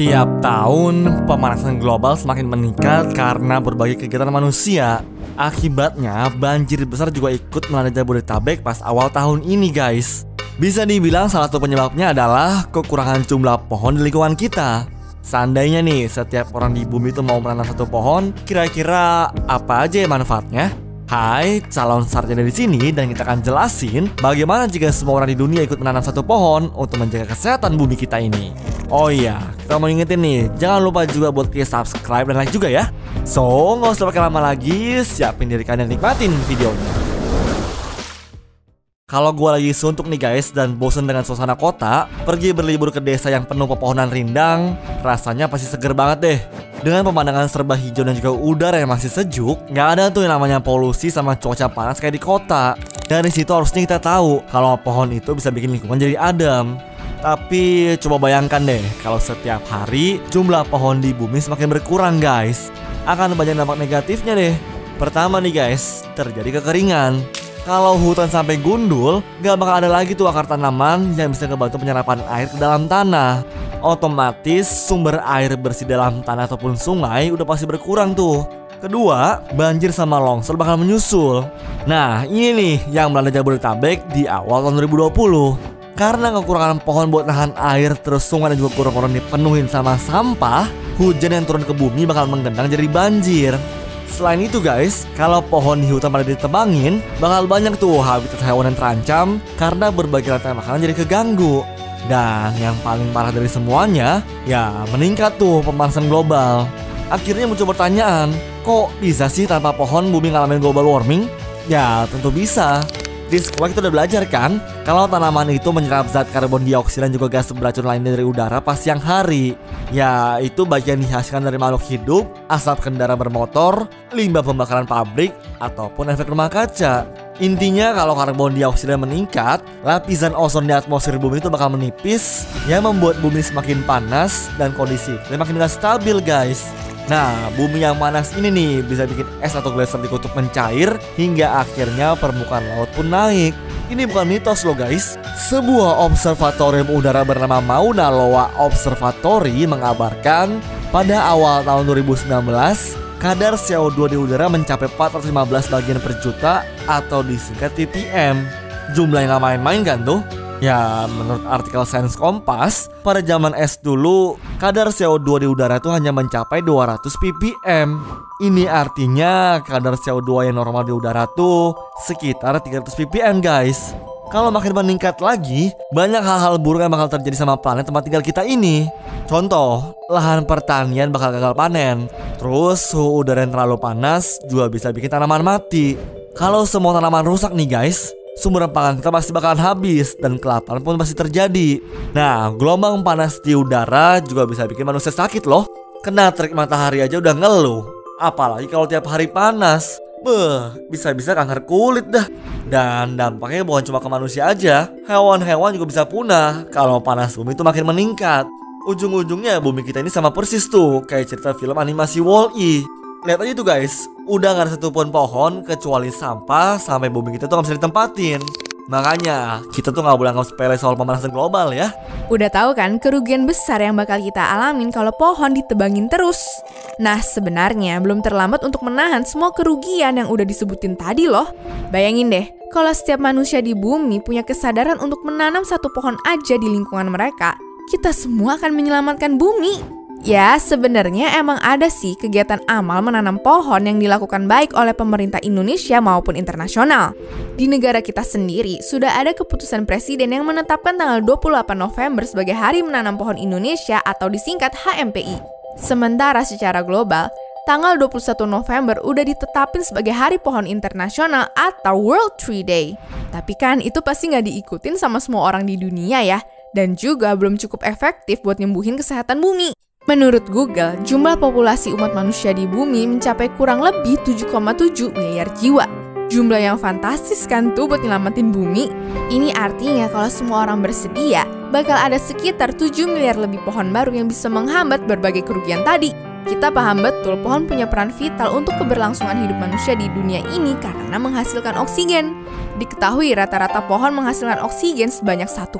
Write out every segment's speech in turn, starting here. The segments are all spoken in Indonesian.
Tiap tahun, pemanasan global semakin meningkat karena berbagai kegiatan manusia. Akibatnya, banjir besar juga ikut melanda Jabodetabek pas awal tahun ini, guys. Bisa dibilang salah satu penyebabnya adalah kekurangan jumlah pohon di lingkungan kita. Seandainya nih, setiap orang di bumi itu mau menanam satu pohon, kira-kira apa aja ya manfaatnya? Hai, calon sarjana di sini dan kita akan jelasin bagaimana jika semua orang di dunia ikut menanam satu pohon untuk menjaga kesehatan bumi kita ini. Oh iya, kita mau ingetin nih, jangan lupa juga buat klik subscribe dan like juga ya. So, nggak usah pakai lama lagi, siapin diri kalian nikmatin videonya. Kalau gue lagi suntuk nih guys dan bosen dengan suasana kota, pergi berlibur ke desa yang penuh pepohonan rindang, rasanya pasti seger banget deh. Dengan pemandangan serba hijau dan juga udara yang masih sejuk, nggak ada tuh yang namanya polusi sama cuaca panas kayak di kota. Dari situ harusnya kita tahu kalau pohon itu bisa bikin lingkungan jadi adem. Tapi coba bayangkan deh, kalau setiap hari jumlah pohon di bumi semakin berkurang guys. Akan banyak dampak negatifnya deh. Pertama nih guys, terjadi kekeringan. Kalau hutan sampai gundul, gak bakal ada lagi tuh akar tanaman yang bisa ngebantu penyerapan air ke dalam tanah otomatis sumber air bersih dalam tanah ataupun sungai udah pasti berkurang tuh. Kedua, banjir sama longsor bakal menyusul. Nah, ini nih yang melanda Jabodetabek di awal tahun 2020. Karena kekurangan pohon buat nahan air terus sungai dan juga kurang-kurang dipenuhin sama sampah, hujan yang turun ke bumi bakal menggendang jadi banjir. Selain itu guys, kalau pohon di hutan pada ditebangin, bakal banyak tuh habitat hewan yang terancam karena berbagai rantai makanan jadi keganggu. Dan yang paling parah dari semuanya, ya meningkat tuh pemanasan global. Akhirnya muncul pertanyaan, kok bisa sih tanpa pohon bumi ngalamin global warming? Ya tentu bisa. Di sekolah kita udah belajar kan, kalau tanaman itu menyerap zat karbon dioksida dan juga gas beracun lain dari udara pas siang hari. Ya, itu bagian dihasilkan dari makhluk hidup, asap kendaraan bermotor, limbah pembakaran pabrik, ataupun efek rumah kaca. Intinya kalau karbon dioksida meningkat, lapisan ozon di atmosfer bumi itu bakal menipis yang membuat bumi semakin panas dan kondisi iklim makin tidak stabil guys. Nah, bumi yang panas ini nih bisa bikin es atau gletser di kutub mencair hingga akhirnya permukaan laut pun naik. Ini bukan mitos loh guys. Sebuah observatorium udara bernama Mauna Loa Observatory mengabarkan pada awal tahun 2019 kadar CO2 di udara mencapai 415 bagian per juta atau disingkat ppm. Jumlah yang main-main kan tuh? Ya, menurut artikel Science Kompas, pada zaman es dulu, kadar CO2 di udara itu hanya mencapai 200 ppm. Ini artinya kadar CO2 yang normal di udara tuh sekitar 300 ppm, guys. Kalau makin meningkat lagi, banyak hal-hal buruk yang bakal terjadi sama planet tempat tinggal kita ini. Contoh, lahan pertanian bakal gagal panen. Terus suhu udara yang terlalu panas juga bisa bikin tanaman mati. Kalau semua tanaman rusak nih guys, sumber pangan kita pasti bakalan habis dan kelaparan pun pasti terjadi. Nah, gelombang panas di udara juga bisa bikin manusia sakit loh. Kena terik matahari aja udah ngeluh. Apalagi kalau tiap hari panas. Beh, bisa-bisa kanker kulit dah. Dan dampaknya bukan cuma ke manusia aja, hewan-hewan juga bisa punah kalau panas bumi itu makin meningkat. Ujung-ujungnya bumi kita ini sama persis tuh, kayak cerita film animasi Wall-E. Lihat aja tuh guys, udah gak ada satupun pohon kecuali sampah sampai bumi kita tuh gak bisa ditempatin. Makanya kita tuh nggak boleh anggap sepele soal pemanasan global ya. Udah tahu kan kerugian besar yang bakal kita alamin kalau pohon ditebangin terus. Nah sebenarnya belum terlambat untuk menahan semua kerugian yang udah disebutin tadi loh. Bayangin deh, kalau setiap manusia di bumi punya kesadaran untuk menanam satu pohon aja di lingkungan mereka, kita semua akan menyelamatkan bumi. Ya, sebenarnya emang ada sih kegiatan amal menanam pohon yang dilakukan baik oleh pemerintah Indonesia maupun internasional. Di negara kita sendiri, sudah ada keputusan presiden yang menetapkan tanggal 28 November sebagai Hari Menanam Pohon Indonesia atau disingkat HMPI. Sementara secara global, tanggal 21 November udah ditetapin sebagai Hari Pohon Internasional atau World Tree Day. Tapi kan itu pasti nggak diikutin sama semua orang di dunia ya, dan juga belum cukup efektif buat nyembuhin kesehatan bumi. Menurut Google, jumlah populasi umat manusia di bumi mencapai kurang lebih 7,7 miliar jiwa. Jumlah yang fantastis kan tuh buat nyelamatin bumi? Ini artinya kalau semua orang bersedia, bakal ada sekitar 7 miliar lebih pohon baru yang bisa menghambat berbagai kerugian tadi. Kita paham betul pohon punya peran vital untuk keberlangsungan hidup manusia di dunia ini karena menghasilkan oksigen. Diketahui rata-rata pohon menghasilkan oksigen sebanyak 1,2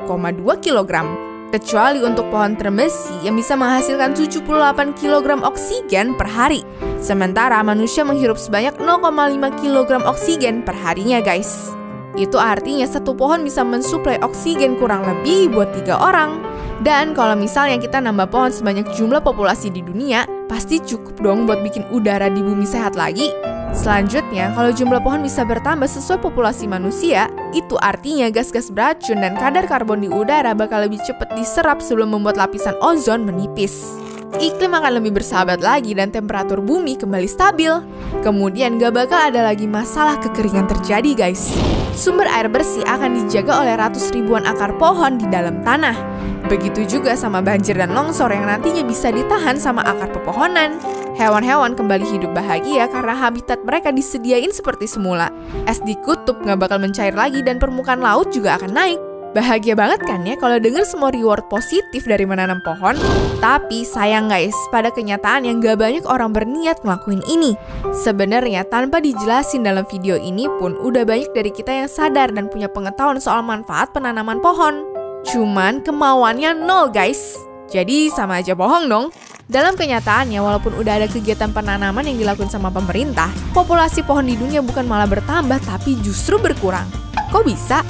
kilogram. Kecuali untuk pohon trembesi yang bisa menghasilkan 78 kg oksigen per hari. Sementara manusia menghirup sebanyak 0,5 kg oksigen per harinya guys. Itu artinya satu pohon bisa mensuplai oksigen kurang lebih buat tiga orang. Dan kalau misalnya kita nambah pohon sebanyak jumlah populasi di dunia, pasti cukup dong buat bikin udara di bumi sehat lagi. Selanjutnya, kalau jumlah pohon bisa bertambah sesuai populasi manusia, itu artinya gas-gas beracun dan kadar karbon di udara bakal lebih cepat diserap sebelum membuat lapisan ozon menipis. Iklim akan lebih bersahabat lagi dan temperatur bumi kembali stabil. Kemudian gak bakal ada lagi masalah kekeringan terjadi guys. Sumber air bersih akan dijaga oleh ratus ribuan akar pohon di dalam tanah. Begitu juga sama banjir dan longsor yang nantinya bisa ditahan sama akar pepohonan. Hewan-hewan kembali hidup bahagia karena habitat mereka disediain seperti semula. Es di kutub nggak bakal mencair lagi dan permukaan laut juga akan naik. Bahagia banget kan ya kalau denger semua reward positif dari menanam pohon? Tapi sayang guys, pada kenyataan yang gak banyak orang berniat ngelakuin ini. Sebenarnya tanpa dijelasin dalam video ini pun udah banyak dari kita yang sadar dan punya pengetahuan soal manfaat penanaman pohon. Cuman kemauannya nol guys. Jadi sama aja bohong dong. Dalam kenyataannya, walaupun udah ada kegiatan penanaman yang dilakukan sama pemerintah, populasi pohon di dunia bukan malah bertambah tapi justru berkurang. Kok bisa?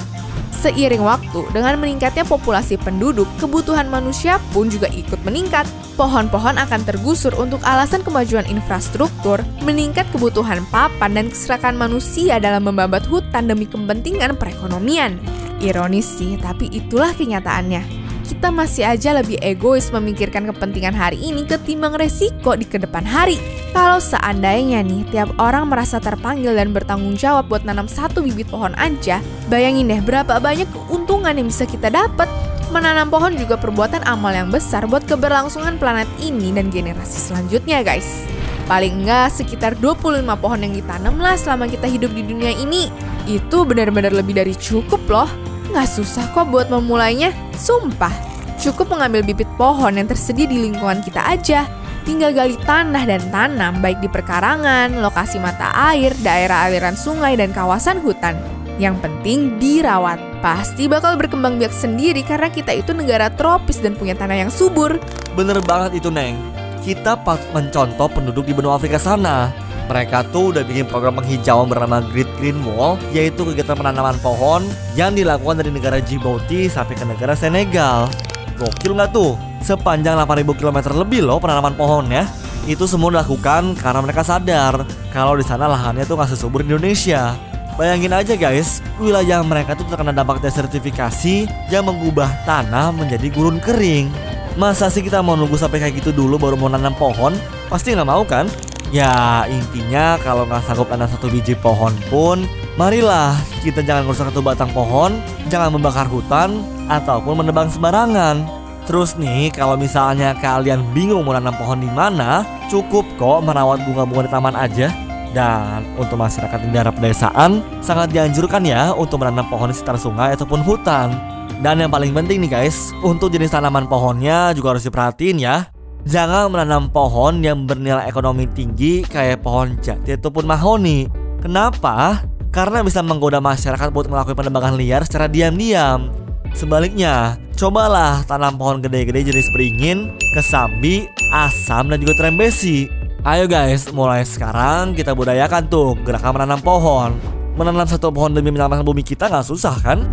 Seiring waktu, dengan meningkatnya populasi penduduk, kebutuhan manusia pun juga ikut meningkat. Pohon-pohon akan tergusur untuk alasan kemajuan infrastruktur, meningkat kebutuhan papan dan keserakan manusia dalam membabat hutan demi kepentingan perekonomian. Ironis sih, tapi itulah kenyataannya kita masih aja lebih egois memikirkan kepentingan hari ini ketimbang resiko di ke depan hari. Kalau seandainya nih, tiap orang merasa terpanggil dan bertanggung jawab buat nanam satu bibit pohon aja, bayangin deh berapa banyak keuntungan yang bisa kita dapat. Menanam pohon juga perbuatan amal yang besar buat keberlangsungan planet ini dan generasi selanjutnya guys. Paling enggak sekitar 25 pohon yang ditanam lah selama kita hidup di dunia ini. Itu benar-benar lebih dari cukup loh. Nggak susah kok buat memulainya, sumpah. Cukup mengambil bibit pohon yang tersedia di lingkungan kita aja. Tinggal gali tanah dan tanam, baik di perkarangan, lokasi mata air, daerah aliran sungai, dan kawasan hutan. Yang penting dirawat. Pasti bakal berkembang biak sendiri karena kita itu negara tropis dan punya tanah yang subur. Bener banget itu, Neng. Kita patut mencontoh penduduk di benua Afrika sana. Mereka tuh udah bikin program penghijauan bernama Great Green Wall, yaitu kegiatan penanaman pohon yang dilakukan dari negara Djibouti sampai ke negara Senegal. Gokil nggak tuh? Sepanjang 8000 km lebih loh penanaman pohonnya. Itu semua dilakukan karena mereka sadar kalau di sana lahannya tuh nggak sesubur Indonesia. Bayangin aja guys, wilayah mereka tuh terkena dampak desertifikasi yang mengubah tanah menjadi gurun kering. Masa sih kita mau nunggu sampai kayak gitu dulu baru mau nanam pohon? Pasti nggak mau kan? Ya intinya kalau nggak sanggup nanam satu biji pohon pun Marilah kita jangan merusak satu batang pohon Jangan membakar hutan Ataupun menebang sembarangan Terus nih kalau misalnya kalian bingung mau nanam pohon di mana Cukup kok merawat bunga-bunga di taman aja dan untuk masyarakat di daerah pedesaan sangat dianjurkan ya untuk menanam pohon di sekitar sungai ataupun hutan. Dan yang paling penting nih guys, untuk jenis tanaman pohonnya juga harus diperhatiin ya. Jangan menanam pohon yang bernilai ekonomi tinggi kayak pohon jati ataupun mahoni. Kenapa? Karena bisa menggoda masyarakat buat melakukan penebangan liar secara diam-diam. Sebaliknya, cobalah tanam pohon gede-gede jenis beringin, kesambi, asam, dan juga trembesi. Ayo guys, mulai sekarang kita budayakan tuh gerakan menanam pohon. Menanam satu pohon demi menyelamatkan bumi kita nggak susah kan?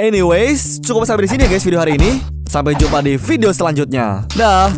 Anyways, cukup sampai di sini ya guys video hari ini. Sampai jumpa di video selanjutnya. Dah.